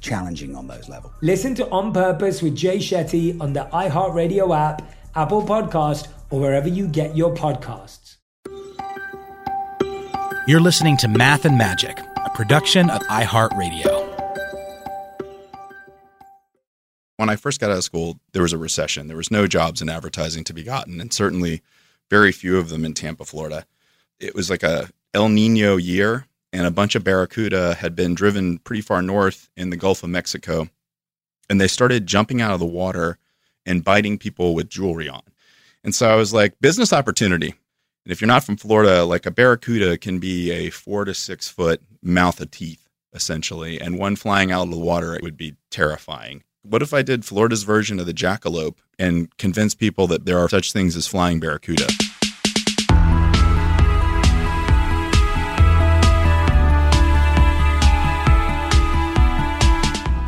challenging on those levels. Listen to On Purpose with Jay Shetty on the iHeartRadio app, Apple Podcast, or wherever you get your podcasts. You're listening to Math and Magic, a production of iHeartRadio. When I first got out of school, there was a recession. There was no jobs in advertising to be gotten, and certainly very few of them in Tampa, Florida. It was like a El Nino year, and a bunch of barracuda had been driven pretty far north in the Gulf of Mexico, and they started jumping out of the water and biting people with jewelry on. And so I was like, business opportunity. And if you're not from Florida, like a barracuda can be a four to six foot mouth of teeth, essentially. And one flying out of the water, it would be terrifying. What if I did Florida's version of the jackalope and convinced people that there are such things as flying barracuda?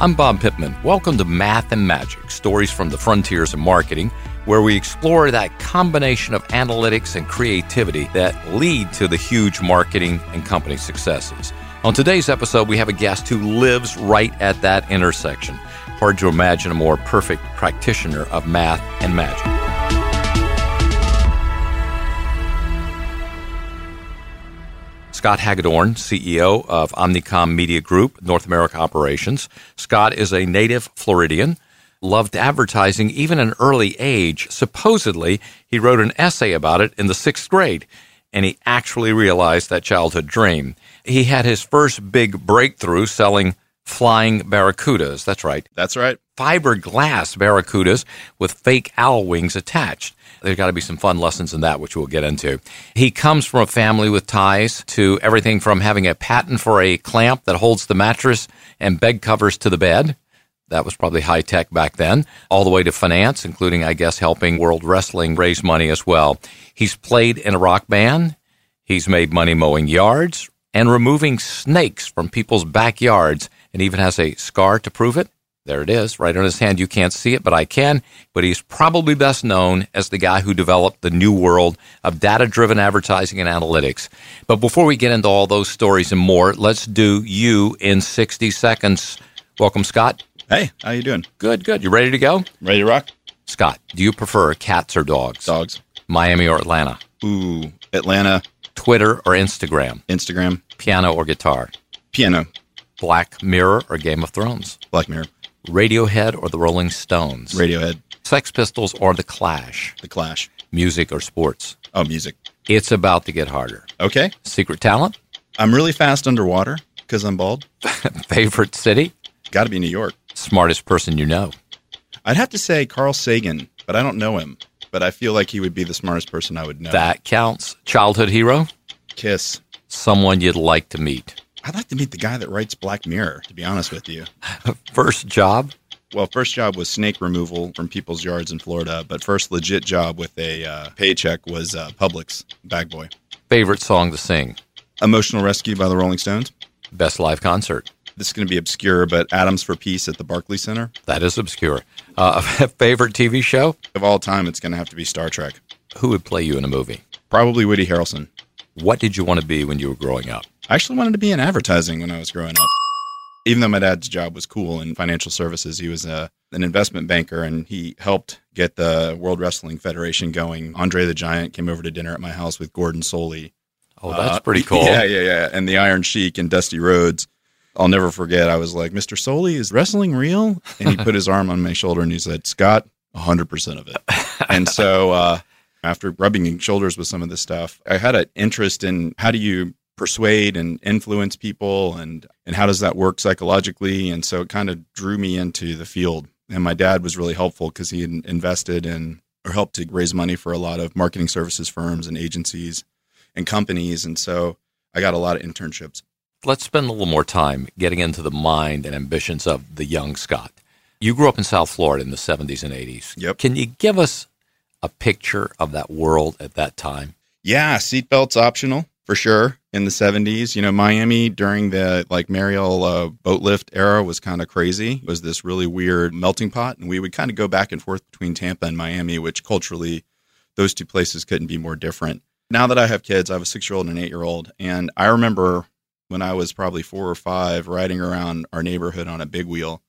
I'm Bob Pittman. Welcome to Math and Magic Stories from the Frontiers of Marketing, where we explore that combination of analytics and creativity that lead to the huge marketing and company successes. On today's episode, we have a guest who lives right at that intersection. Hard to imagine a more perfect practitioner of math and magic. Scott Hagedorn, CEO of Omnicom Media Group, North America Operations. Scott is a native Floridian, loved advertising even at an early age. Supposedly, he wrote an essay about it in the sixth grade, and he actually realized that childhood dream. He had his first big breakthrough selling flying barracudas. That's right. That's right. Fiberglass barracudas with fake owl wings attached. There's got to be some fun lessons in that, which we'll get into. He comes from a family with ties to everything from having a patent for a clamp that holds the mattress and bed covers to the bed. That was probably high tech back then, all the way to finance, including, I guess, helping World Wrestling raise money as well. He's played in a rock band. He's made money mowing yards and removing snakes from people's backyards and even has a scar to prove it. There it is, right on his hand. You can't see it, but I can. But he's probably best known as the guy who developed the new world of data driven advertising and analytics. But before we get into all those stories and more, let's do you in 60 seconds. Welcome, Scott. Hey, how you doing? Good, good. You ready to go? Ready to rock? Scott, do you prefer cats or dogs? Dogs. Miami or Atlanta? Ooh, Atlanta, Twitter or Instagram, Instagram, piano or guitar, piano, Black Mirror or Game of Thrones, Black Mirror, Radiohead or the Rolling Stones, Radiohead, Sex Pistols or The Clash, The Clash, music or sports. oh, music. It's about to get harder. Okay. Secret talent, I'm really fast underwater because I'm bald. favorite city, Got to be New York. smartest person you know. I'd have to say Carl Sagan, but I don't know him. But I feel like he would be the smartest person I would know. That counts. Childhood hero, Kiss. someone you'd like to meet. I'd like to meet the guy that writes Black Mirror, to be honest with you. First job, Well, first job was snake removal from people's yards in Florida, but first legit job with a uh, paycheck was uh, Publix bag boy. favorite song to sing, Emotional Rescue by the Rolling Stones. best live concert. This is going to be obscure, but Atoms for Peace at the Barclays Center. That is obscure. Uh, favorite TV show, Of all time, it's going to have to be Star Trek. who would play you in a movie? Probably Woody Harrelson. What did you want to be when you were growing up? I actually wanted to be in advertising when I was growing up. Even though my dad's job was cool in financial services, he was uh, an investment banker and he helped get the World Wrestling Federation going. Andre the Giant came over to dinner at my house with Gordon Solie. Oh, that's Uh, pretty cool. Yeah, yeah, yeah. And the Iron Sheik and Dusty Rhodes. I'll never forget. I was like, Mr. Solie, is wrestling real? And he put his arm on my shoulder and he said, Scott, 100% of it. and so uh, after rubbing shoulders with some of this stuff, I had an interest in how do you persuade and influence people and, and how does that work psychologically? And so it kind of drew me into the field. And my dad was really helpful because he had invested in or helped to raise money for a lot of marketing services firms and agencies and companies. And so I got a lot of internships. Let's spend a little more time getting into the mind and ambitions of the young Scott. You grew up in South Florida in the 70s and 80s. Yep. Can you give us a picture of that world at that time? Yeah, seatbelts optional for sure in the 70s. You know, Miami during the like Mariel uh, boat lift era was kind of crazy. It was this really weird melting pot. And we would kind of go back and forth between Tampa and Miami, which culturally, those two places couldn't be more different. Now that I have kids, I have a six year old and an eight year old. And I remember when I was probably four or five riding around our neighborhood on a big wheel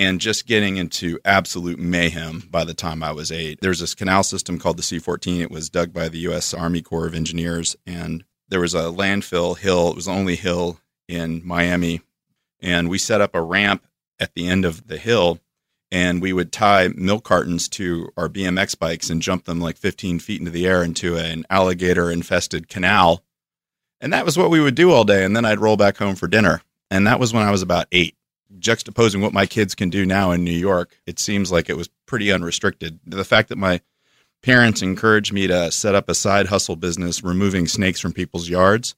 and just getting into absolute mayhem by the time I was eight. There's this canal system called the C 14. It was dug by the U.S. Army Corps of Engineers, and there was a landfill hill. It was the only hill in Miami. And we set up a ramp at the end of the hill, and we would tie milk cartons to our BMX bikes and jump them like 15 feet into the air into an alligator infested canal. And that was what we would do all day. And then I'd roll back home for dinner. And that was when I was about eight juxtaposing what my kids can do now in New York, it seems like it was pretty unrestricted. The fact that my parents encouraged me to set up a side hustle business removing snakes from people's yards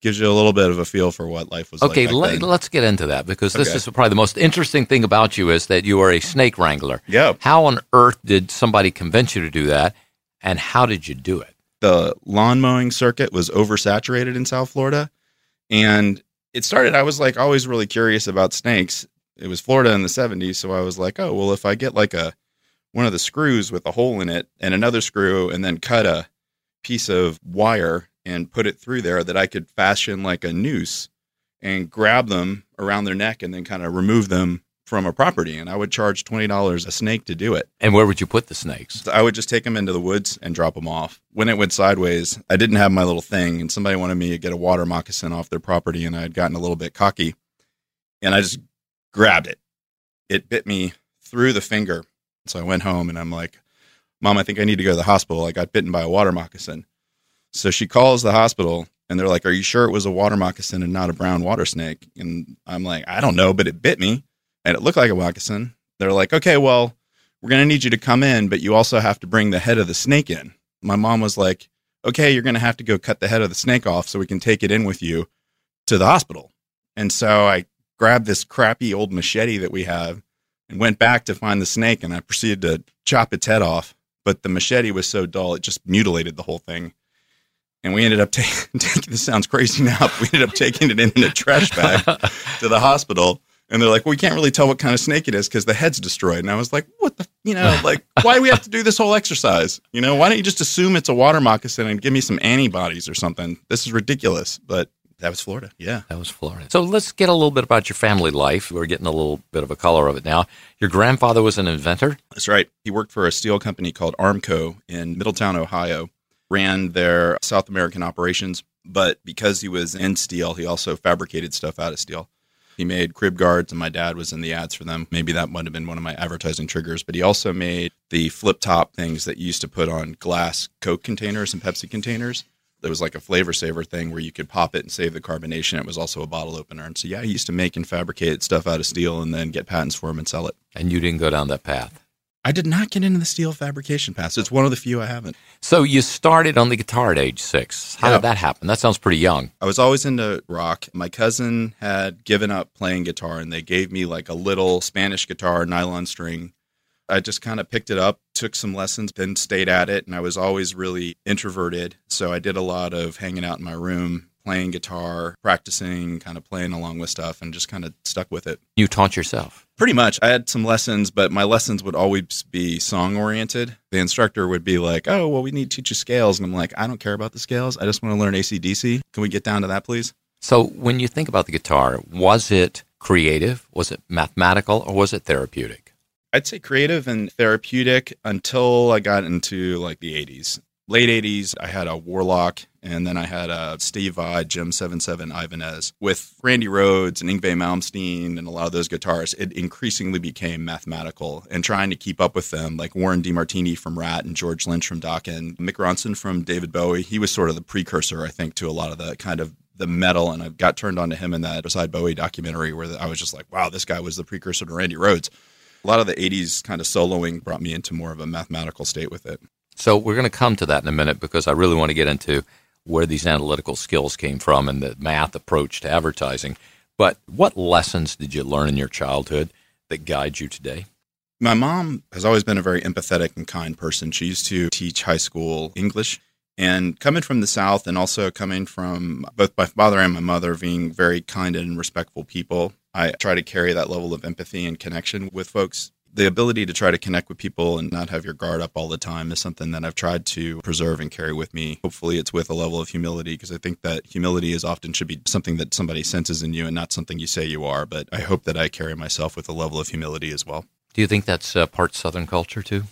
gives you a little bit of a feel for what life was Okay, like. back let's get into that because this Okay. is probably the most interesting thing about you is that you are a snake wrangler. Yeah. How on earth did somebody convince you to do that, and how did you do it? the lawn mowing circuit was oversaturated in South Florida. And it started, I was like always really curious about snakes. It was Florida in the 70s. So I was like, oh, well, if I get like a one of the screws with a hole in it and another screw and then cut a piece of wire and put it through there, that I could fashion like a noose and grab them around their neck and then kind of remove them from a property. And I would charge $20 a snake to do it. And where would you put the snakes? I would just take them into the woods and drop them off. When it went sideways, I didn't have my little thing, and somebody wanted me to get a water moccasin off their property, and I had gotten a little bit cocky, and I just grabbed it. It bit me through the finger, so I went home, and I'm like, "Mom, I think I need to go to the hospital. I got bitten by a water moccasin." So she calls the hospital, and they're like, "Are you sure it was a water moccasin and not a brown water snake?" And I'm like, "I don't know, but it bit me, and it looked like a moccasin." They're like, "Okay, well." we're going to need you to come in, but you also have to bring the head of the snake in. My mom was like, okay, you're going to have to go cut the head of the snake off so we can take it in with you to the hospital. And so I grabbed this crappy old machete that we have and went back to find the snake and I proceeded to chop its head off. But the machete was so dull, it just mutilated the whole thing. And we ended up taking, this sounds crazy now, but we ended up taking it in a trash bag to the hospital. And they're like, well, we can't really tell what kind of snake it is because the head's destroyed. And I was like, what the, you know, like, why do we have to do this whole exercise? You know, why don't you just assume it's a water moccasin and give me some antibodies or something? This is ridiculous. But that was Florida. Yeah. That was Florida. So let's get a little bit about your family life. We're getting a little bit of a color of it now. Your grandfather was an inventor. That's right. He worked for a steel company called Armco in Middletown, Ohio. ran their South American operations. But because he was in steel, he also fabricated stuff out of steel. He made crib guards, and my dad was in the ads for them. Maybe that might have been one of my advertising triggers. But he also made the flip top things that you used to put on glass Coke containers and Pepsi containers. There was like a flavor saver thing where you could pop it and save the carbonation. It was also a bottle opener. And so, yeah, he used to make and fabricate stuff out of steel and then get patents for them and sell it. And you didn't go down that path. I did not get into the steel fabrication pass. It's one of the few I haven't. So you started on the guitar at age six. How Yeah. did that happen? That sounds pretty young. I was always into rock. My cousin had given up playing guitar and they gave me like a little Spanish guitar, nylon string. I just kind of picked it up, took some lessons, then stayed at it. And I was always really introverted. So I did a lot of hanging out in my room, playing guitar, practicing, kind of playing along with stuff, and just kind of stuck with it. You taught yourself. Pretty much. I had some lessons, but my lessons would always be song oriented. The instructor would be like, Oh, well, we need to teach you scales. And I'm like, I don't care about the scales. I just want to learn ACDC. Can we get down to that, please? So when you think about the guitar, was it creative? Was it mathematical? Or was it therapeutic? I'd say creative and therapeutic until I got into like the 80s. Late 80s, I had a Warlock, and then I had a Steve Vai JEM 77 Ibanez. With Randy Rhoads and Yngwie Malmsteen and a lot of those guitars, it increasingly became mathematical and trying to keep up with them, like Warren DeMartini from Ratt and George Lynch from Dokken, Mick Ronson from David Bowie. He was sort of the precursor, I think, to a lot of the kind of the metal, and I got turned on to him in that Beside Bowie documentary where I was just like, wow, this guy was the precursor to Randy Rhoads. A lot of the 80s kind of soloing brought me into more of a mathematical state with it. So we're going to come to that in a minute because I really want to get into where these analytical skills came from and the math approach to advertising. But what lessons did you learn in your childhood that guide you today? My mom has always been a very empathetic and kind person. She used to teach high school English. And coming from the South and also coming from both my father and my mother being very kind and respectful people, I try to carry that level of empathy and connection with folks. The ability to try to connect with people and not have your guard up all the time is something that I've tried to preserve and carry with me. Hopefully, it's with a level of humility because I think that humility is often should be something that somebody senses in you and not something you say you are. But I hope that I carry myself with a level of humility as well. Do you think that's uh, part Southern culture too?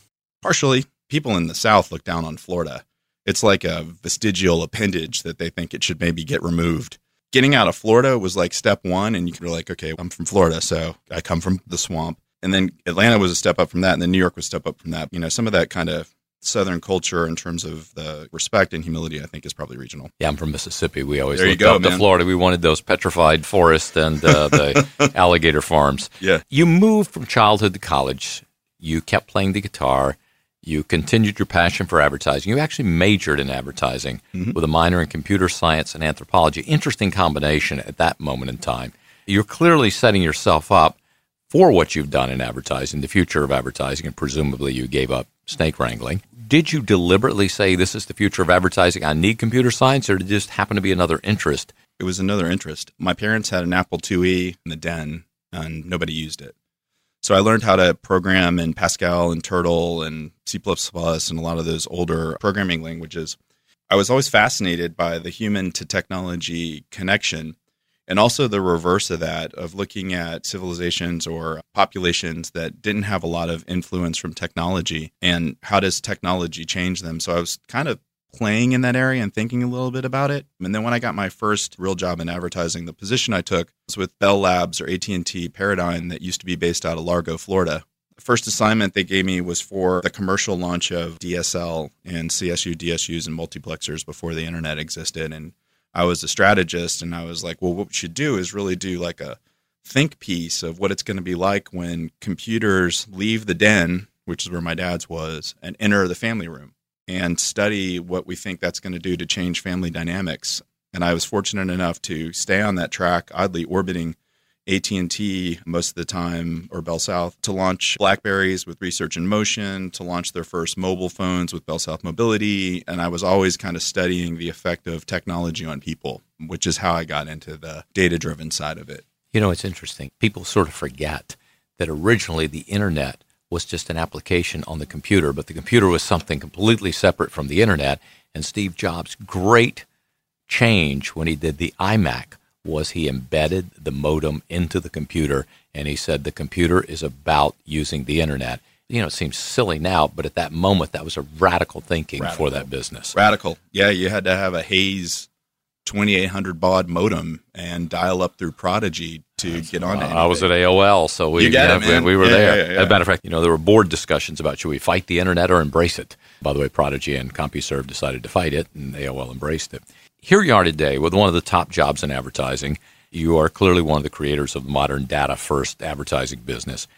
Partially, people in the South look down on Florida. It's like a vestigial appendage that they think it should maybe get removed. Getting out of Florida was like step one, and you could be like, okay, I'm from Florida, so I come from the swamp. And then Atlanta was a step up from that, and then New York was a step up from that. You know, some of that kind of Southern culture in terms of the respect and humility, I think, is probably regional. Yeah, I'm from Mississippi. We always There looked go, up to. Florida. We wanted those petrified forests and uh, the alligator farms. Yeah. You moved from childhood to college. You kept playing the guitar. You continued your passion for advertising. You actually majored in advertising Mm-hmm. with a minor in computer science and anthropology. Interesting combination at that moment in time. You're clearly setting yourself up for what you've done in advertising, the future of advertising, and presumably you gave up snake wrangling. Did you deliberately say this is the future of advertising? I need computer science, or did it just happen to be another interest? It was another interest. My parents had an Apple IIe in the den, and nobody used it. So I learned how to program in Pascal and Turtle and C++ and a lot of those older programming languages. I was always fascinated by the human to technology connection and also the reverse of that of looking at civilizations or populations that didn't have a lot of influence from technology and how does technology change them. So I was kind of playing in that area and thinking a little bit about it. And then when I got my first real job in advertising, the position I took was with Bell Labs or AT&T Paradigm that used to be based out of Largo, Florida. The first assignment they gave me was for the commercial launch of DSL and CSU, DSUs and multiplexers before the internet existed. And I was a strategist and I was like, well, what we should do is really do like a think piece of what it's going to be like when computers leave the den, which is where my dad's was, and enter the family room and study what we think that's going to do to change family dynamics. And I was fortunate enough to stay on that track, oddly orbiting AT&T most of the time or Bell South to launch Blackberries with Research in Motion, to launch their first mobile phones with Bell South Mobility, and I was always kind of studying the effect of technology on people, which is how I got into the data-driven side of it. You know, it's interesting. People sort of forget that originally the internet was just an application on the computer, but the computer was something completely separate from the internet. And Steve Jobs' great change when he did the iMac was he embedded the modem into the computer and he said the computer is about using the internet. you know, it seems silly now, but at that moment, that was a radical thinking Radical. for that business. Radical. Yeah, you had to have a Hayes 2800 baud modem and dial up through Prodigy to get on. Uh, I was at AOL, so we yeah, it, we, we were Yeah, there. yeah. As a matter of fact, you know, there were board discussions about should we fight the internet or embrace it. By the way, Prodigy and CompuServe decided to fight it, and AOL embraced it. Here you are today with one of the top jobs in advertising. You are clearly one of the creators of the modern data first advertising business.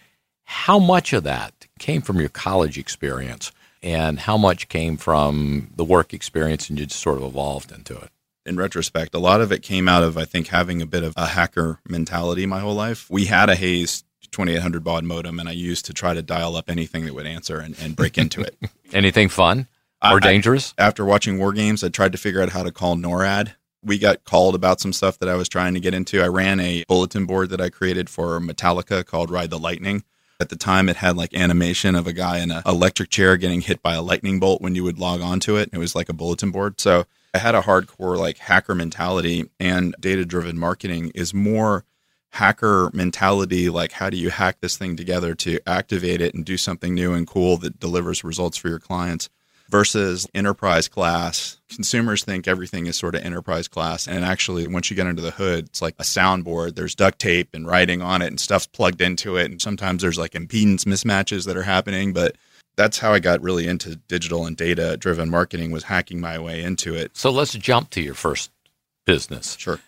How much of that came from your college experience, and how much came from the work experience, and you just sort of evolved into it? in retrospect, a lot of it came out of I think having a bit of a hacker mentality my whole life. We had a Hayes 2800 baud modem, and I used to try to dial up anything that would answer and, and break into it. Anything fun or I- dangerous? After watching War Games, I tried to figure out how to call NORAD. We got called about some stuff that I was trying to get into. I ran a bulletin board that I created for Metallica called Ride the Lightning. At the time, it had like animation of a guy in an electric chair getting hit by a lightning bolt when you would log onto it. It was like a bulletin board. So I had a hardcore like hacker mentality, and data driven marketing is more hacker mentality like how do you hack this thing together to activate it and do something new and cool that delivers results for your clients versus enterprise class. Consumers think everything is sort of enterprise class. And actually, once you get under the hood, it's like a soundboard. There's duct tape and writing on it, and stuff's plugged into it. And sometimes there's like impedance mismatches that are happening. But that's how I got really into digital and data driven marketing was hacking my way into it. So let's jump to your first business. Sure.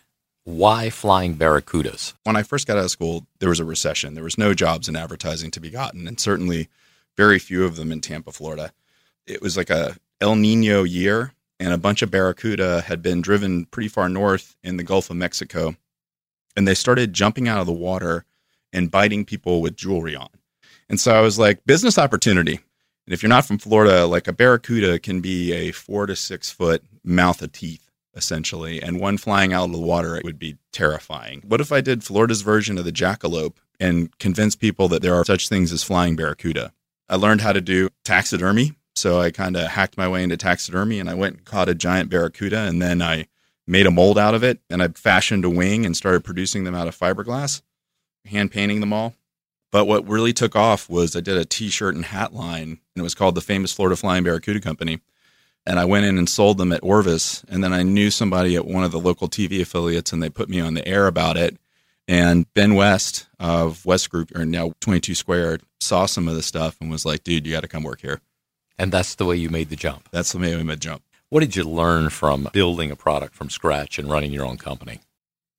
Why flying barracudas? When I first got out of school, there was a recession. There was no jobs in advertising to be gotten, and certainly very few of them in Tampa, Florida. It was like a El Nino year, and a bunch of barracuda had been driven pretty far north in the Gulf of Mexico, and they started jumping out of the water and biting people with jewelry on. And so I was like, business opportunity. And if you're not from Florida, like a barracuda can be a four to six foot mouth of teeth, essentially. And one flying out of the water, it would be terrifying. What if I did Florida's version of the jackalope and convinced people that there are such things as flying barracuda? I learned how to do taxidermy. So I kind of hacked my way into taxidermy and I went and caught a giant barracuda and then I made a mold out of it and I fashioned a wing and started producing them out of fiberglass, hand painting them all. But what really took off was I did a t-shirt and hat line and it was called the famous Florida Flying Barracuda Company. And I went in and sold them at Orvis and then I knew somebody at one of the local TV affiliates and they put me on the air about it. And Ben West of West Group or now 22 Squared saw some of the stuff and was like, dude, you got to come work here. And that's the way you made the jump. That's the way we made the jump. What did you learn from building a product from scratch and running your own company?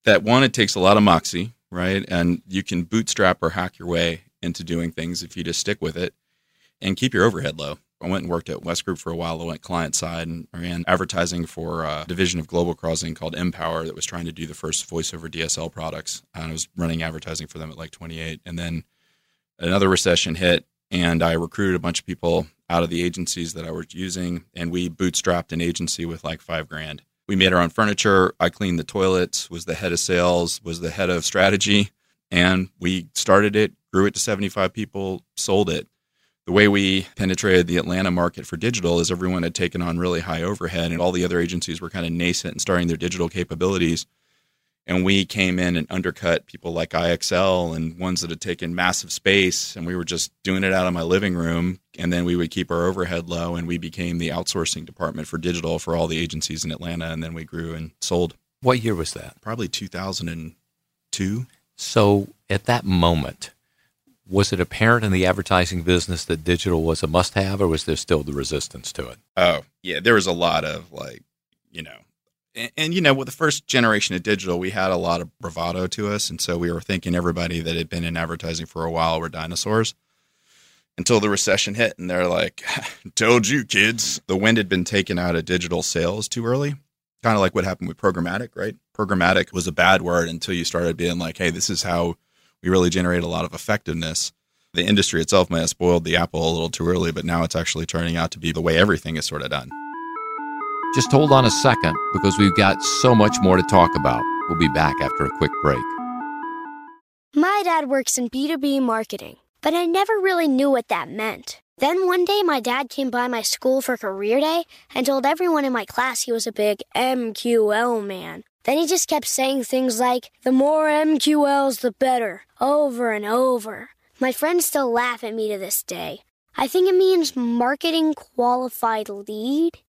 That one, it takes a lot of moxie, right? And you can bootstrap or hack your way into doing things if you just stick with it and keep your overhead low. I went and worked at West Group for a while. I went client side and ran advertising for a division of Global Crossing called Empower that was trying to do the first voice over DSL products. And I was running advertising for them at like 28. And then another recession hit, and I recruited a bunch of people out of the agencies that I was using, and we bootstrapped an agency with like five grand. We made our own furniture. I cleaned the toilets, was the head of sales, was the head of strategy, and we started it, grew it to 75 people, sold it. The way we penetrated the Atlanta market for digital is everyone had taken on really high overhead, and all the other agencies were kind of nascent and starting their digital capabilities. And we came in and undercut people like IXL and ones that had taken massive space. And we were just doing it out of my living room. And then we would keep our overhead low. And we became the outsourcing department for digital for all the agencies in Atlanta. And then we grew and sold. What year was that? Probably 2002. So at that moment, was it apparent in the advertising business that digital was a must have, or was there still the resistance to it? Oh, yeah. There was a lot of like, you know, and, and, you know, with the first generation of digital, we had a lot of bravado to us, and so we were thinking everybody that had been in advertising for a while were dinosaurs. Until the recession hit, and they're like, "Told you, kids." The wind had been taken out of digital sales too early, kind of like what happened with programmatic. Right? Programmatic was a bad word until you started being like, "Hey, this is how we really generate a lot of effectiveness." The industry itself may have spoiled the apple a little too early, but now it's actually turning out to be the way everything is sort of done. Just hold on a second because we've got so much more to talk about. We'll be back after a quick break. My dad works in B2B marketing, but I never really knew what that meant. Then one day, my dad came by my school for career day and told everyone in my class he was a big MQL man. Then he just kept saying things like, the more MQLs, the better, over and over. My friends still laugh at me to this day. I think it means marketing qualified lead.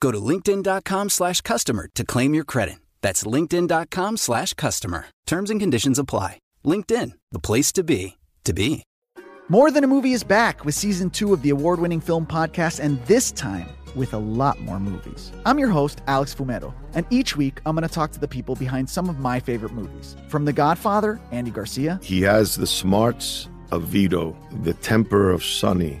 Go to linkedin.com slash customer to claim your credit. That's linkedin.com slash customer. Terms and conditions apply. LinkedIn, the place to be, to be. More Than a Movie is back with season two of the award winning film podcast, and this time with a lot more movies. I'm your host, Alex Fumero, and each week I'm going to talk to the people behind some of my favorite movies. From The Godfather, Andy Garcia. He has the smarts of Vito, the temper of Sonny,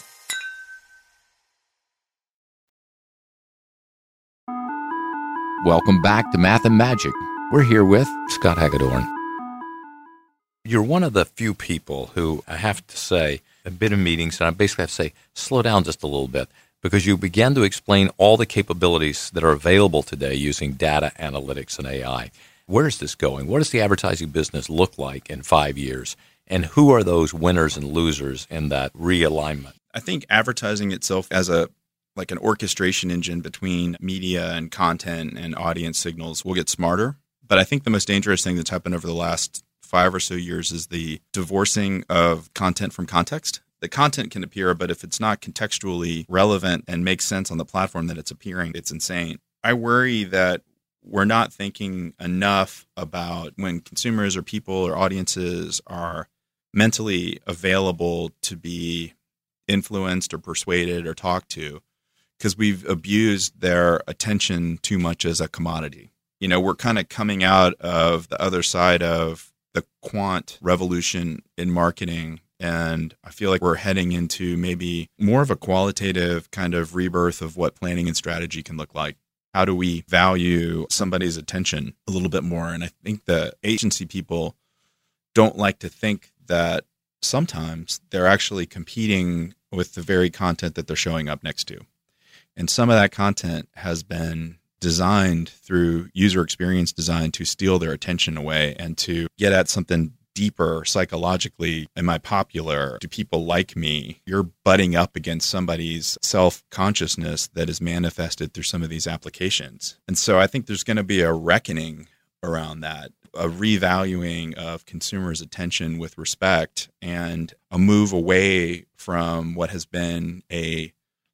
Welcome back to Math and Magic. We're here with Scott Hagedorn. You're one of the few people who I have to say have been in meetings, and I basically have to say, slow down just a little bit because you began to explain all the capabilities that are available today using data analytics and AI. Where is this going? What does the advertising business look like in five years? And who are those winners and losers in that realignment? I think advertising itself as a like an orchestration engine between media and content and audience signals will get smarter. But I think the most dangerous thing that's happened over the last five or so years is the divorcing of content from context. The content can appear, but if it's not contextually relevant and makes sense on the platform that it's appearing, it's insane. I worry that we're not thinking enough about when consumers or people or audiences are mentally available to be influenced or persuaded or talked to because we've abused their attention too much as a commodity. You know, we're kind of coming out of the other side of the quant revolution in marketing. And I feel like we're heading into maybe more of a qualitative kind of rebirth of what planning and strategy can look like. How do we value somebody's attention a little bit more? And I think the agency people don't like to think that sometimes they're actually competing with the very content that they're showing up next to. And some of that content has been designed through user experience design to steal their attention away and to get at something deeper psychologically. Am I popular? Do people like me? You're butting up against somebody's self consciousness that is manifested through some of these applications. And so I think there's going to be a reckoning around that, a revaluing of consumers' attention with respect, and a move away from what has been a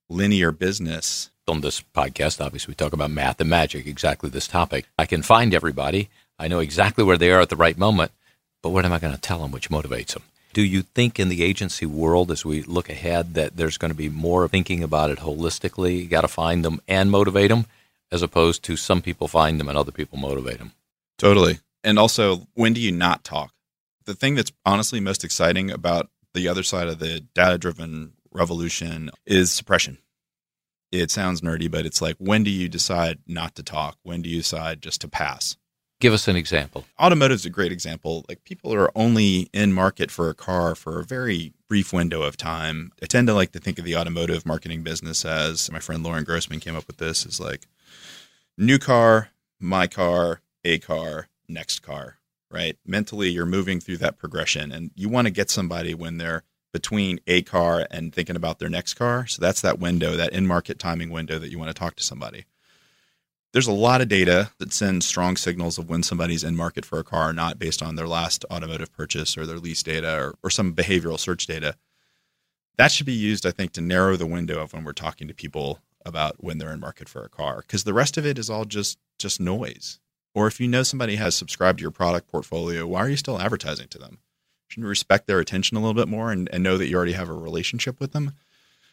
linear business. On this podcast, obviously, we talk about math and magic, exactly this topic. I can find everybody. I know exactly where they are at the right moment, but what am I going to tell them which motivates them? Do you think in the agency world, as we look ahead, that there's going to be more thinking about it holistically? You got to find them and motivate them, as opposed to some people find them and other people motivate them. Totally. And also, when do you not talk? The thing that's honestly most exciting about the other side of the data driven revolution is suppression. It sounds nerdy, but it's like when do you decide not to talk? When do you decide just to pass? Give us an example. Automotive is a great example. Like people are only in market for a car for a very brief window of time. I tend to like to think of the automotive marketing business as my friend Lauren Grossman came up with this is like new car, my car, a car, next car, right? Mentally, you're moving through that progression and you want to get somebody when they're between a car and thinking about their next car. So that's that window, that in market timing window that you want to talk to somebody. There's a lot of data that sends strong signals of when somebody's in market for a car, not based on their last automotive purchase or their lease data or, or some behavioral search data. That should be used, I think, to narrow the window of when we're talking to people about when they're in market for a car, because the rest of it is all just just noise. Or if you know somebody has subscribed to your product portfolio, why are you still advertising to them? Respect their attention a little bit more and, and know that you already have a relationship with them?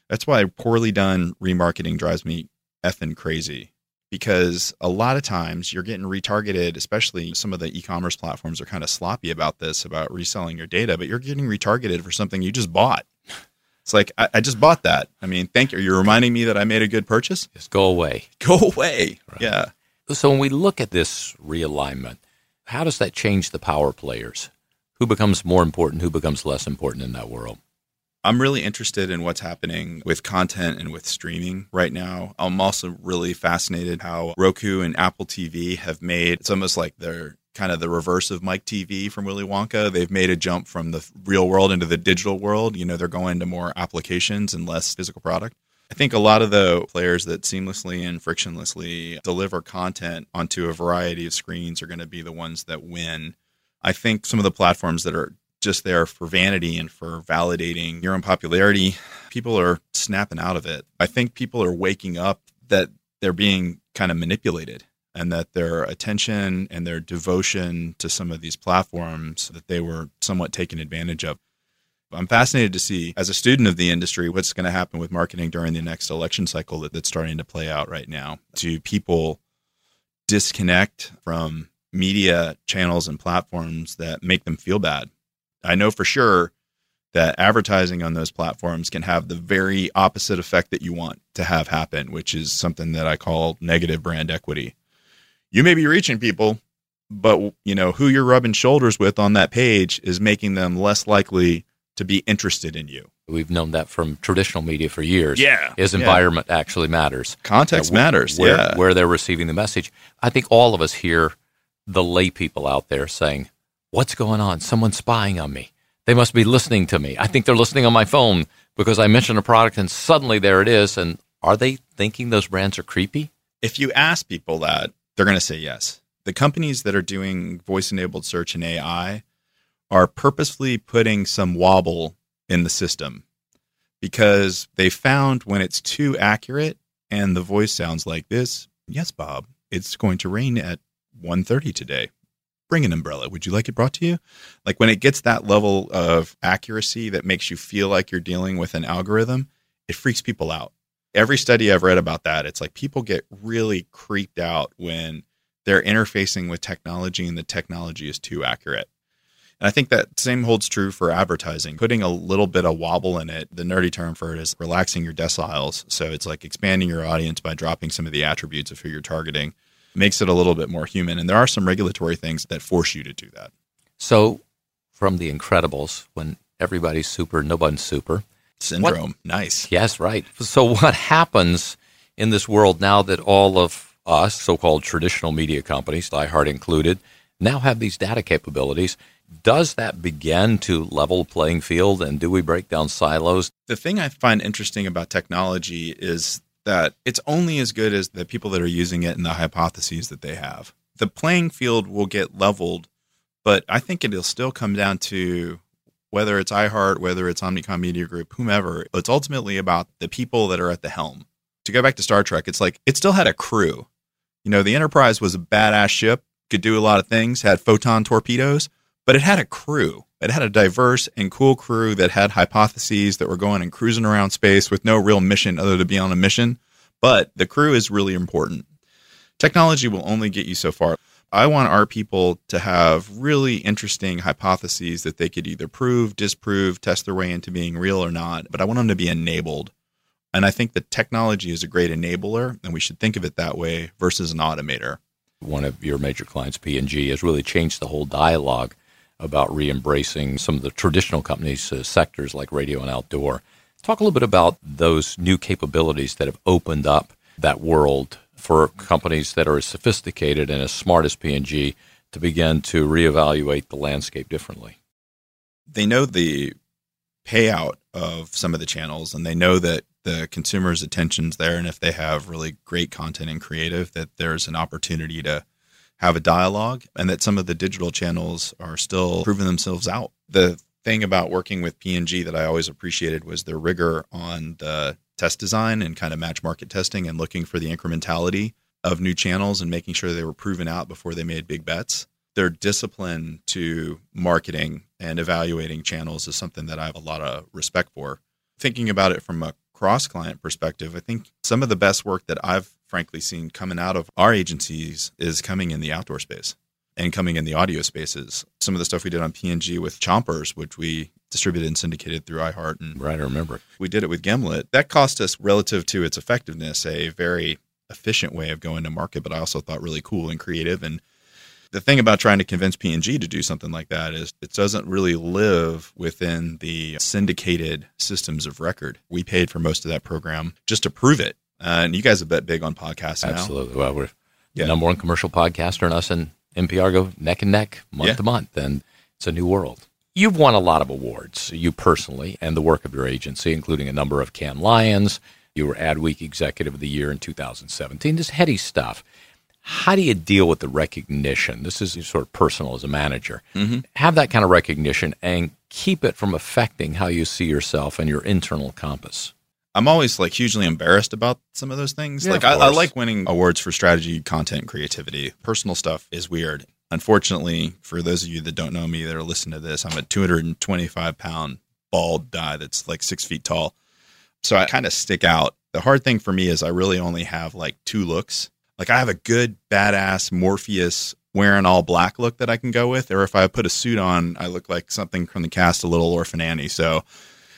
That's why poorly done remarketing drives me effing crazy because a lot of times you're getting retargeted, especially some of the e-commerce platforms are kind of sloppy about this, about reselling your data, but you're getting retargeted for something you just bought. It's like I, I just bought that. I mean, thank you. You're reminding me that I made a good purchase. Just go away. Go away. Right. Yeah. So when we look at this realignment, how does that change the power players? Who becomes more important? Who becomes less important in that world? I'm really interested in what's happening with content and with streaming right now. I'm also really fascinated how Roku and Apple TV have made it's almost like they're kind of the reverse of Mike TV from Willy Wonka. They've made a jump from the real world into the digital world. You know, they're going to more applications and less physical product. I think a lot of the players that seamlessly and frictionlessly deliver content onto a variety of screens are going to be the ones that win. I think some of the platforms that are just there for vanity and for validating your own popularity, people are snapping out of it. I think people are waking up that they're being kind of manipulated and that their attention and their devotion to some of these platforms that they were somewhat taken advantage of. I'm fascinated to see, as a student of the industry, what's going to happen with marketing during the next election cycle that, that's starting to play out right now. Do people disconnect from media channels and platforms that make them feel bad? I know for sure that advertising on those platforms can have the very opposite effect that you want to have happen, which is something that I call negative brand equity. You may be reaching people, but you know who you're rubbing shoulders with on that page is making them less likely to be interested in you. We've known that from traditional media for years. Yeah. Is environment yeah. actually matters. Context uh, matters. Where, yeah. Where they're receiving the message. I think all of us hear the lay people out there saying, What's going on? Someone's spying on me. They must be listening to me. I think they're listening on my phone because I mentioned a product and suddenly there it is. And are they thinking those brands are creepy? If you ask people that, they're going to say yes. The companies that are doing voice enabled search and AI are purposefully putting some wobble in the system because they found when it's too accurate and the voice sounds like this, yes, Bob, it's going to rain at 1.30 today. Bring an umbrella. Would you like it brought to you? Like when it gets that level of accuracy that makes you feel like you're dealing with an algorithm, it freaks people out. Every study I've read about that, it's like people get really creeped out when they're interfacing with technology and the technology is too accurate. And I think that same holds true for advertising. Putting a little bit of wobble in it, the nerdy term for it is relaxing your deciles. So it's like expanding your audience by dropping some of the attributes of who you're targeting, makes it a little bit more human. And there are some regulatory things that force you to do that. So, from The Incredibles, when everybody's super, nobody's super. Syndrome. What, nice. Yes, right. So, what happens in this world now that all of us, so called traditional media companies, iHeart included, now have these data capabilities. Does that begin to level the playing field and do we break down silos? The thing I find interesting about technology is that it's only as good as the people that are using it and the hypotheses that they have. The playing field will get leveled, but I think it'll still come down to whether it's iHeart, whether it's Omnicom Media Group, whomever. It's ultimately about the people that are at the helm. To go back to Star Trek, it's like it still had a crew. You know, the Enterprise was a badass ship, could do a lot of things, had photon torpedoes, but it had a crew. It had a diverse and cool crew that had hypotheses that were going and cruising around space with no real mission other than to be on a mission. But the crew is really important. Technology will only get you so far. I want our people to have really interesting hypotheses that they could either prove, disprove, test their way into being real or not, but I want them to be enabled. And I think that technology is a great enabler, and we should think of it that way versus an automator. One of your major clients, P&G, has really changed the whole dialogue about re-embracing some of the traditional companies' uh, sectors like radio and outdoor. Talk a little bit about those new capabilities that have opened up that world for companies that are as sophisticated and as smart as P&G to begin to reevaluate the landscape differently. They know the payout of some of the channels and they know that the consumer's attention's there and if they have really great content and creative that there's an opportunity to have a dialogue and that some of the digital channels are still proving themselves out. The thing about working with P&G that I always appreciated was their rigor on the test design and kind of match market testing and looking for the incrementality of new channels and making sure they were proven out before they made big bets. Their discipline to marketing and evaluating channels is something that I have a lot of respect for. Thinking about it from a cross client perspective, I think some of the best work that I've frankly seen coming out of our agencies is coming in the outdoor space and coming in the audio spaces. Some of the stuff we did on P&G with Chompers, which we distributed and syndicated through iHeart. And right, I remember. We did it with Gimlet. That cost us, relative to its effectiveness, a very efficient way of going to market, but I also thought really cool and creative. And the thing about trying to convince P&G to do something like that is it doesn't really live within the syndicated systems of record. We paid for most of that program just to prove it. Uh, and you guys have bet big on podcasts Absolutely. Now. Well, we're yeah. the number one commercial podcaster, and us and NPR go neck and neck month yeah. to month, and it's a new world. You've won a lot of awards, you personally, and the work of your agency, including a number of Cannes Lions. You were Adweek Executive of the Year in 2017. This heady stuff. How do you deal with the recognition? This is sort of personal as a manager. Mm-hmm. Have that kind of recognition and keep it from affecting how you see yourself and your internal compass. I'm always like hugely embarrassed about some of those things. Yeah, like I, I, like winning awards for strategy, content, creativity. Personal stuff is weird. Unfortunately, for those of you that don't know me that are listening to this, I'm a 225 pound bald guy that's like six feet tall. So I kind of stick out. The hard thing for me is I really only have like two looks. Like I have a good badass Morpheus wearing all black look that I can go with, or if I put a suit on, I look like something from the cast of Little Orphan Annie. So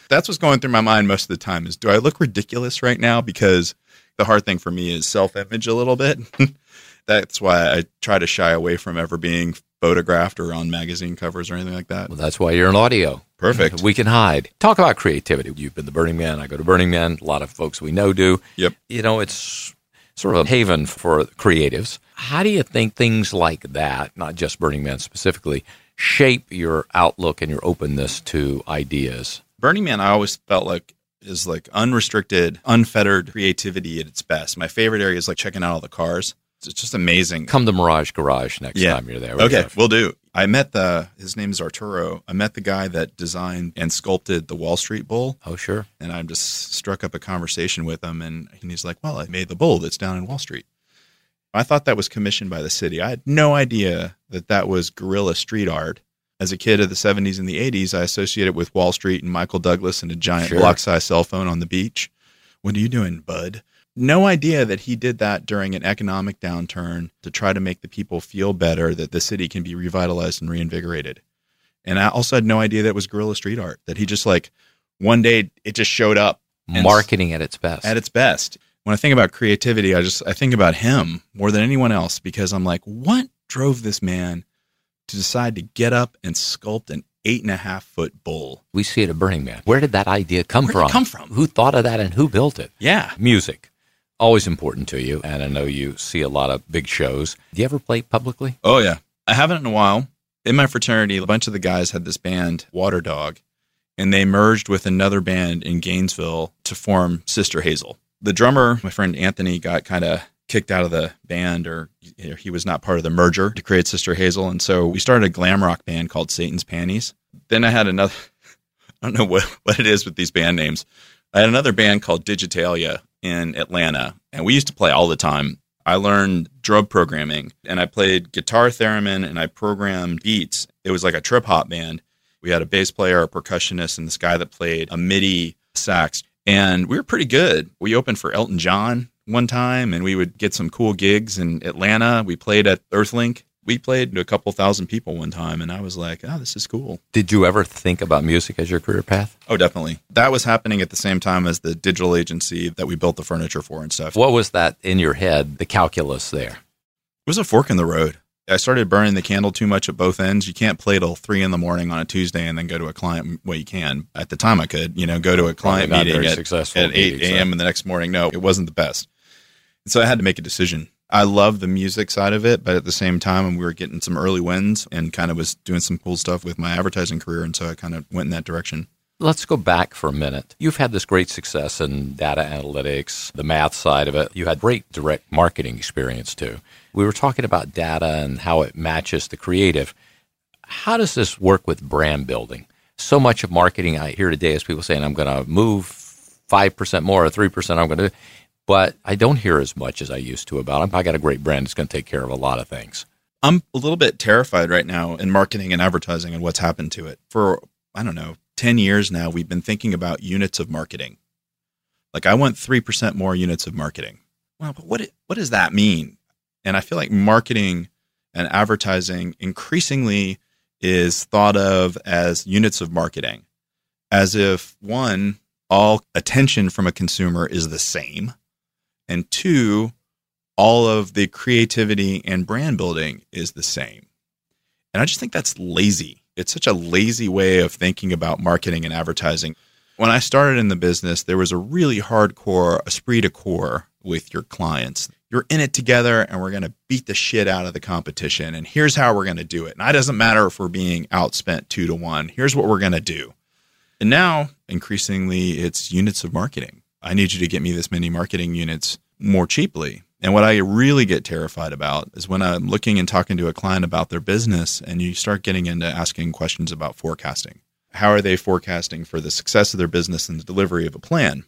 that's what's going through my mind most of the time is do I look ridiculous right now? Because the hard thing for me is self image a little bit. that's why I try to shy away from ever being photographed or on magazine covers or anything like that. Well, that's why you're in audio. Perfect. We can hide. Talk about creativity. You've been the Burning Man. I go to Burning Man. A lot of folks we know do. Yep. You know, it's sort of a haven for creatives. How do you think things like that, not just Burning Man specifically, shape your outlook and your openness to ideas? Burning Man, I always felt like is like unrestricted, unfettered creativity at its best. My favorite area is like checking out all the cars. It's just amazing. Come to Mirage Garage next yeah. time you're there. Okay, we'll do. I met the his name is Arturo. I met the guy that designed and sculpted the Wall Street Bull. Oh, sure. And I'm just struck up a conversation with him, and he's like, "Well, I made the bull that's down in Wall Street." I thought that was commissioned by the city. I had no idea that that was guerrilla street art as a kid of the 70s and the 80s, I associated it with Wall Street and Michael Douglas and a giant sure. block size cell phone on the beach. What are you doing, bud? No idea that he did that during an economic downturn to try to make the people feel better that the city can be revitalized and reinvigorated. And I also had no idea that was guerrilla street art, that he just like one day it just showed up. Marketing at its best. At its best. When I think about creativity, I just I think about him more than anyone else because I'm like, what drove this man to decide to get up and sculpt an eight and a half foot bull. We see it at Burning Man. Where did that idea come Where from? come from? Who thought of that and who built it? Yeah. Music. Always important to you. And I know you see a lot of big shows. Do you ever play publicly? Oh, yeah. I haven't in a while. In my fraternity, a bunch of the guys had this band, Water Dog, and they merged with another band in Gainesville to form Sister Hazel. The drummer, my friend Anthony, got kind of kicked out of the band or he was not part of the merger to create Sister Hazel. And so we started a glam rock band called Satan's Panties. Then I had another, I don't know what, what it is with these band names. I had another band called Digitalia in Atlanta, and we used to play all the time. I learned drum programming and I played guitar theremin and I programmed beats. It was like a trip hop band. We had a bass player, a percussionist, and this guy that played a MIDI sax. And we were pretty good. We opened for Elton John one time and we would get some cool gigs in Atlanta. We played at Earthlink. We played to a couple thousand people one time and I was like, oh, this is cool. Did you ever think about music as your career path? Oh, definitely. That was happening at the same time as the digital agency that we built the furniture for and stuff. What was that in your head, the calculus there? It was a fork in the road. I started burning the candle too much at both ends. You can't play till three in the morning on a Tuesday and then go to a client. Well, you can. At the time, I could, you know, go to a client meeting at, at 8 a.m. in the next morning. No, it wasn't the best. And so I had to make a decision. I love the music side of it, but at the same time, we were getting some early wins and kind of was doing some cool stuff with my advertising career. And so I kind of went in that direction. Let's go back for a minute. You've had this great success in data analytics, the math side of it. You had great direct marketing experience too. We were talking about data and how it matches the creative. How does this work with brand building? So much of marketing I hear today is people saying, I'm going to move 5% more or 3%. I'm going to but I don't hear as much as I used to about them. I got a great brand that's going to take care of a lot of things. I'm a little bit terrified right now in marketing and advertising and what's happened to it. For, I don't know, 10 years now, we've been thinking about units of marketing. Like, I want 3% more units of marketing. Well, but what, what does that mean? And I feel like marketing and advertising increasingly is thought of as units of marketing, as if one, all attention from a consumer is the same and two, all of the creativity and brand building is the same. And I just think that's lazy. It's such a lazy way of thinking about marketing and advertising. When I started in the business, there was a really hardcore esprit de corps with your clients. You're in it together and we're going to beat the shit out of the competition. And here's how we're going to do it. And it doesn't matter if we're being outspent two to one. Here's what we're going to do. And now, increasingly, it's units of marketing. I need you to get me this many marketing units more cheaply. And what I really get terrified about is when I'm looking and talking to a client about their business and you start getting into asking questions about forecasting. How are they forecasting for the success of their business and the delivery of a plan?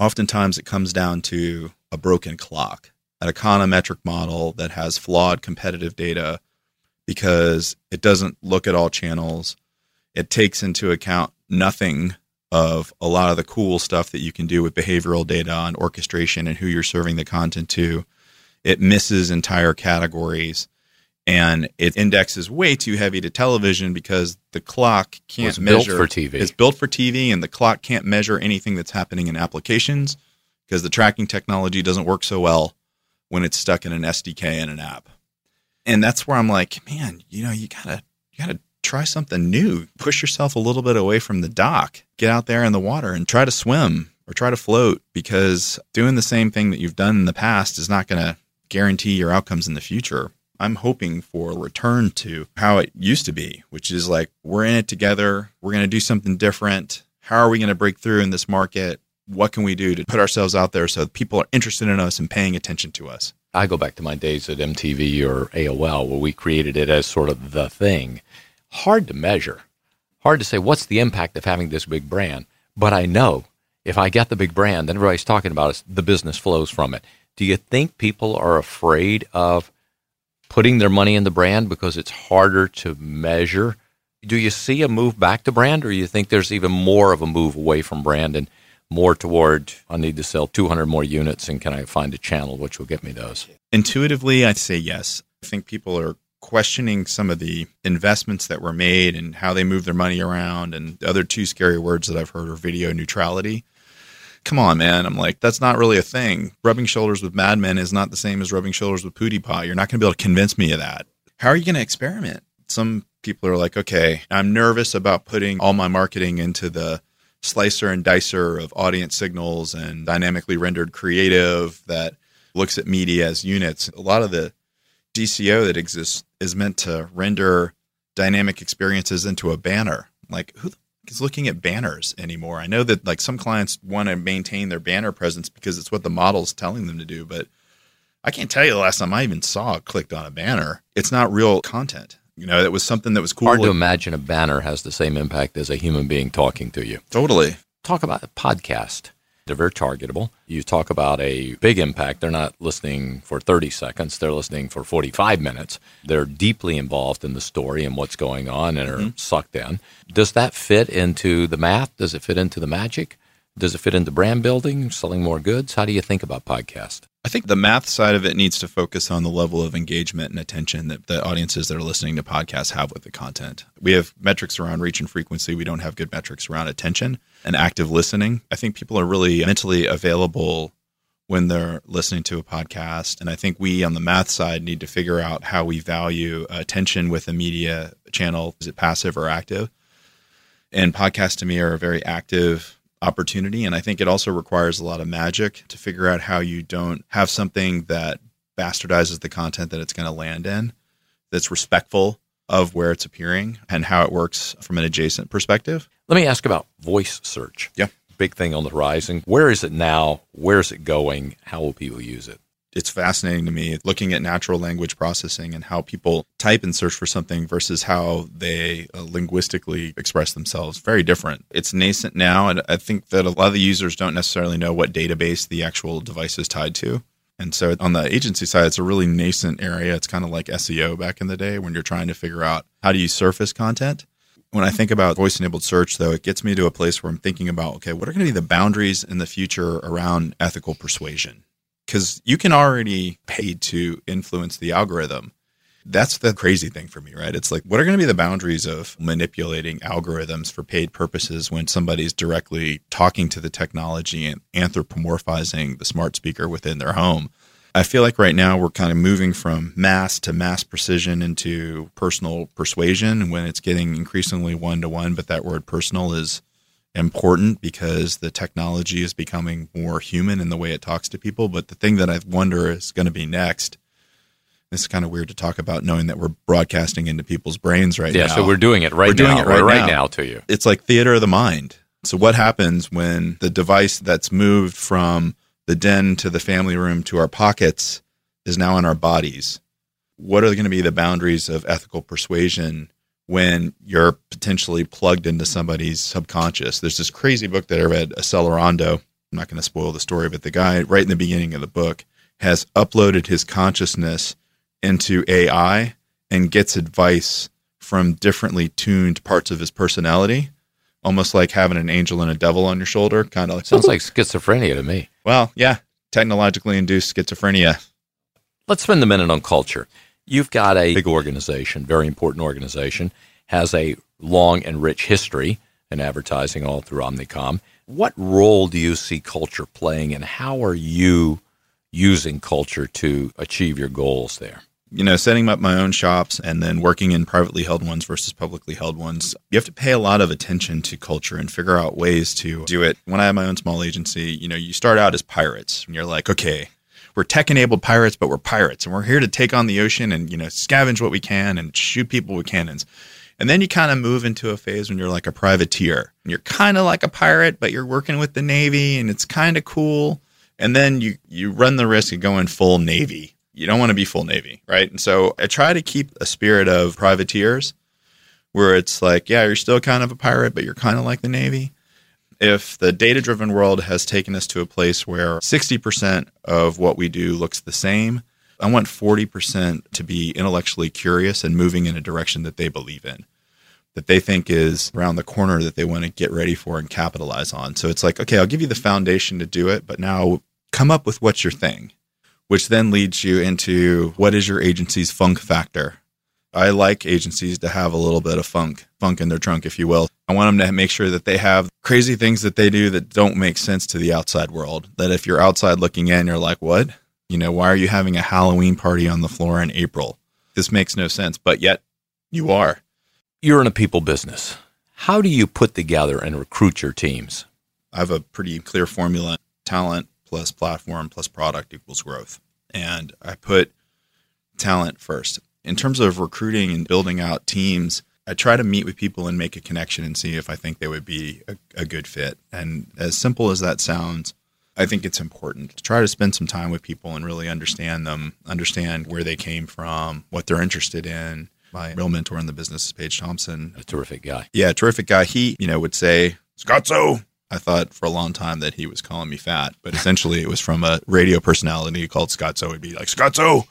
Oftentimes it comes down to a broken clock, an econometric model that has flawed competitive data because it doesn't look at all channels. It takes into account nothing of a lot of the cool stuff that you can do with behavioral data and orchestration and who you're serving the content to. It misses entire categories and it indexes way too heavy to television because the clock can't it's measure built for TV. It's built for TV and the clock can't measure anything that's happening in applications because the tracking technology doesn't work so well when it's stuck in an SDK in an app. And that's where I'm like, man, you know, you gotta you gotta try something new. Push yourself a little bit away from the dock. Get out there in the water and try to swim or try to float because doing the same thing that you've done in the past is not going to guarantee your outcomes in the future. I'm hoping for a return to how it used to be, which is like we're in it together. We're going to do something different. How are we going to break through in this market? What can we do to put ourselves out there so people are interested in us and paying attention to us? I go back to my days at MTV or AOL where we created it as sort of the thing hard to measure. Hard to say what's the impact of having this big brand. But I know if I get the big brand, then everybody's talking about it, the business flows from it. Do you think people are afraid of putting their money in the brand because it's harder to measure? Do you see a move back to brand, or you think there's even more of a move away from brand and more toward I need to sell 200 more units and can I find a channel which will get me those? Intuitively, I'd say yes. I think people are questioning some of the investments that were made and how they move their money around. And the other two scary words that I've heard are video neutrality. Come on, man. I'm like, that's not really a thing. Rubbing shoulders with Mad Men is not the same as rubbing shoulders with Pootie PewDiePie. You're not going to be able to convince me of that. How are you going to experiment? Some people are like, okay, I'm nervous about putting all my marketing into the slicer and dicer of audience signals and dynamically rendered creative that looks at media as units. A lot of the DCO that exists is meant to render dynamic experiences into a banner. Like who is looking at banners anymore? I know that like some clients want to maintain their banner presence because it's what the model's telling them to do, but I can't tell you the last time I even saw clicked on a banner. It's not real content. You know, it was something that was cool. Hard to imagine a banner has the same impact as a human being talking to you. Totally. Talk about a podcast. They're very targetable. You talk about a big impact. They're not listening for 30 seconds, they're listening for 45 minutes. They're deeply involved in the story and what's going on and are Mm-hmm. sucked in. Does that fit into the math? Does it fit into the magic? Does it fit into brand building, selling more goods? How do you think about podcast? I think the math side of it needs to focus on the level of engagement and attention that the audiences that are listening to podcasts have with the content. We have metrics around reach and frequency. We don't have good metrics around attention and active listening. I think people are really mentally available when they're listening to a podcast. And I think we on the math side need to figure out how we value attention with a media channel. Is it passive or active? And podcasts to me are a very active opportunity. And I think it also requires a lot of magic to figure out how you don't have something that bastardizes the content that it's going to land in, that's respectful of where it's appearing and how it works from an adjacent perspective. Let me ask about voice search. Yeah. Big thing on the horizon. Where is it now? Where is it going? How will people use it? It's fascinating to me looking at natural language processing and how people type and search for something versus how they uh, linguistically express themselves. Very different. It's nascent now, and I think that a lot of the users don't necessarily know what database the actual device is tied to. And so on the agency side, it's a really nascent area. It's kind of like SEO back in the day when you're trying to figure out how do you surface content. When I think about voice enabled search, though, it gets me to a place where I'm thinking about okay, what are going to be the boundaries in the future around ethical persuasion? Because you can already pay to influence the algorithm. That's the crazy thing for me, right? It's like, what are going to be the boundaries of manipulating algorithms for paid purposes when somebody's directly talking to the technology and anthropomorphizing the smart speaker within their home? I feel like right now we're kind of moving from mass to mass precision into personal persuasion when it's getting increasingly one to one. But that word personal is important because the technology is becoming more human in the way it talks to people. But the thing that I wonder is going to be next. It's kind of weird to talk about knowing that we're broadcasting into people's brains right Yeah, now. Yeah, so we're doing it right We're doing now, it right, right now. now to you. It's like theater of the mind. So what happens when the device that's moved from the den to the family room to our pockets is now in our bodies? What are going to be the boundaries of ethical persuasion when you're potentially plugged into somebody's subconscious? There's this crazy book that I read, Accelerando. I'm not going to spoil the story, but the guy right in the beginning of the book has uploaded his consciousness into AI and gets advice from differently tuned parts of his personality, almost like having an angel and a devil on your shoulder, kind of like Sounds like schizophrenia to me. Well, yeah, technologically induced schizophrenia. Let's spend a minute on culture. You've got a big organization, very important organization, has a long and rich history in advertising all through Omnicom. What role do you see culture playing, and how are you using culture to achieve your goals there? You know, setting up my own shops and then working in privately held ones versus publicly held ones, you have to pay a lot of attention to culture and figure out ways to do it. When I had my own small agency, you know, you start out as pirates and you're like, okay, we're tech enabled pirates, but we're pirates and we're here to take on the ocean and, you know, scavenge what we can and shoot people with cannons. And then you kind of move into a phase when you're like a privateer. And you're kind of like a pirate, but you're working with the Navy and it's kind of cool. And then you you run the risk of going full Navy. You don't want to be full Navy, right? And so I try to keep a spirit of privateers where it's like, yeah, you're still kind of a pirate, but you're kind of like the Navy. If the data driven world has taken us to a place where 60% of what we do looks the same, I want 40% to be intellectually curious and moving in a direction that they believe in, that they think is around the corner that they want to get ready for and capitalize on. So it's like, okay, I'll give you the foundation to do it, but now come up with what's your thing, which then leads you into what is your agency's funk factor. I like agencies to have a little bit of funk, funk in their trunk, if you will. I want them to make sure that they have crazy things that they do that don't make sense to the outside world. That if you're outside looking in, you're like, what? You know, why are you having a Halloween party on the floor in April? This makes no sense, but yet you are. You're in a people business. How do you put together and recruit your teams? I have a pretty clear formula talent plus platform plus product equals growth. And I put talent first. In terms of recruiting and building out teams, I try to meet with people and make a connection and see if I think they would be a, a good fit. And as simple as that sounds, I think it's important to try to spend some time with people and really understand them, understand where they came from, what they're interested in. My real mentor in the business is Paige Thompson. A terrific guy. Yeah, terrific guy. He, you know, would say, Scotzo. I thought for a long time that he was calling me fat, but essentially it was from a radio personality called Scotzo. He'd be like, Scotzo,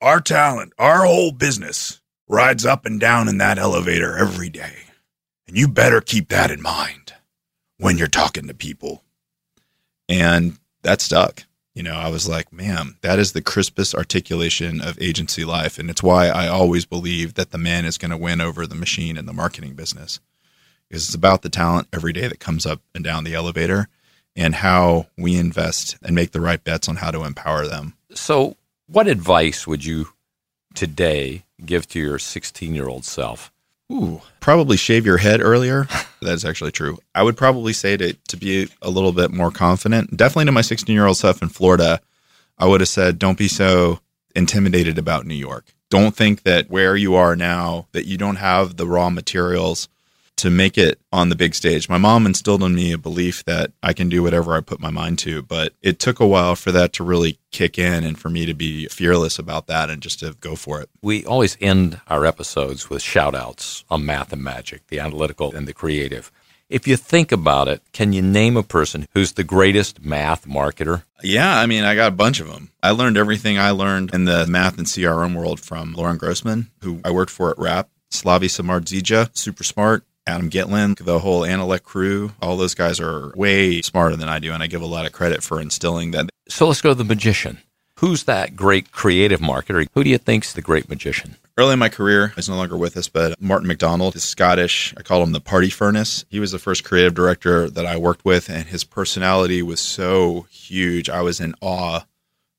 our talent, our whole business rides up and down in that elevator every day. And you better keep that in mind when you're talking to people. And that stuck. You know, I was like, man, that is the crispest articulation of agency life. And it's why I always believe that the man is going to win over the machine in the marketing business. Because it's about the talent every day that comes up and down the elevator and how we invest and make the right bets on how to empower them. So, what advice would you today give to your 16 year old self? Ooh, probably shave your head earlier. That's actually true. I would probably say to to be a little bit more confident. Definitely to my 16 year old self in Florida, I would have said, don't be so intimidated about New York. Don't think that where you are now that you don't have the raw materials to make it on the big stage. My mom instilled in me a belief that I can do whatever I put my mind to, but it took a while for that to really kick in and for me to be fearless about that and just to go for it. We always end our episodes with shout outs on math and magic, the analytical and the creative. If you think about it, can you name a person who's the greatest math marketer? Yeah, I mean, I got a bunch of them. I learned everything I learned in the math and CRM world from Lauren Grossman, who I worked for at Rapp. Slavi Samardzija, super smart. Adam Gitlin, the whole Annalect crew, all those guys are way smarter than I do, and I give a lot of credit for instilling that. So let's go to the magician. Who's that great creative marketer? Who do you think's the great magician? Early in my career, he's no longer with us, but Martin McDonald is Scottish. I call him the party furnace. He was the first creative director that I worked with, and his personality was so huge. I was in awe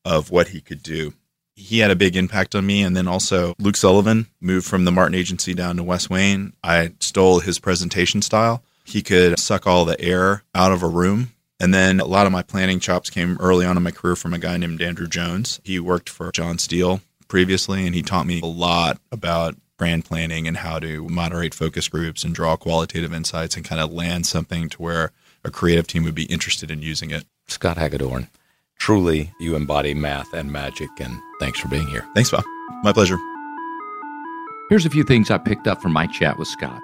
of what he could do he had a big impact on me. And then also Luke Sullivan moved from the Martin Agency down to West Wayne. I stole his presentation style. He could suck all the air out of a room. And then a lot of my planning chops came early on in my career from a guy named Andrew Jones. He worked for Jon Steel previously, and he taught me a lot about brand planning and how to moderate focus groups and draw qualitative insights and kind of land something to where a creative team would be interested in using it. Scott Hagedorn truly you embody math and magic and thanks for being here. Thanks bob. My pleasure. Here's a few things i picked up from my chat with scott.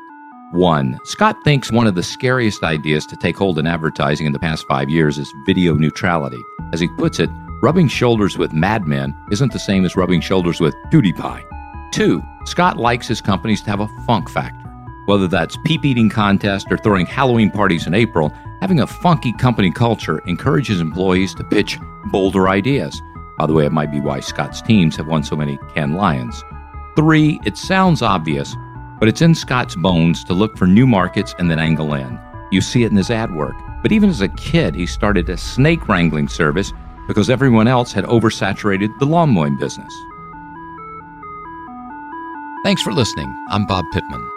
One scott thinks one of the scariest ideas to take hold in advertising in the past five years is video neutrality. As he puts it rubbing shoulders with madmen isn't the same as rubbing shoulders with pewdiepie. Two scott likes his companies to have a funk factor whether that's peep eating contest or throwing halloween parties in april Having a funky company culture encourages employees to pitch bolder ideas. By the way, it might be why Scott's teams have won so many Cannes Lions. Three, it sounds obvious, but it's in Scott's bones to look for new markets and then angle in. You see it in his ad work. But even as a kid, he started a snake wrangling service because everyone else had oversaturated the lawn mowing business. Thanks for listening. I'm Bob Pittman.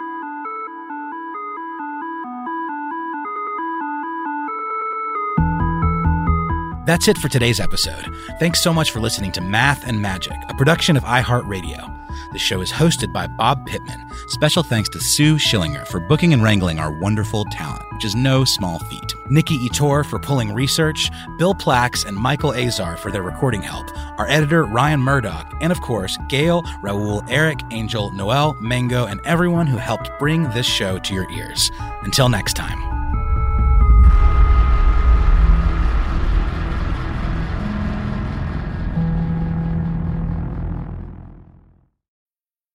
That's it for today's episode. Thanks so much for listening to Math and Magic, a production of iHeartRadio. The show is hosted by Bob Pittman. Special thanks to Sue Schillinger for booking and wrangling our wonderful talent, which is no small feat. Nikki Ettore for pulling research, Bill Plax and Michael Azar for their recording help, our editor Ryan Murdoch, and of course, Gail, Raul, Eric, Angel, Noel, Mango, and everyone who helped bring this show to your ears. Until next time.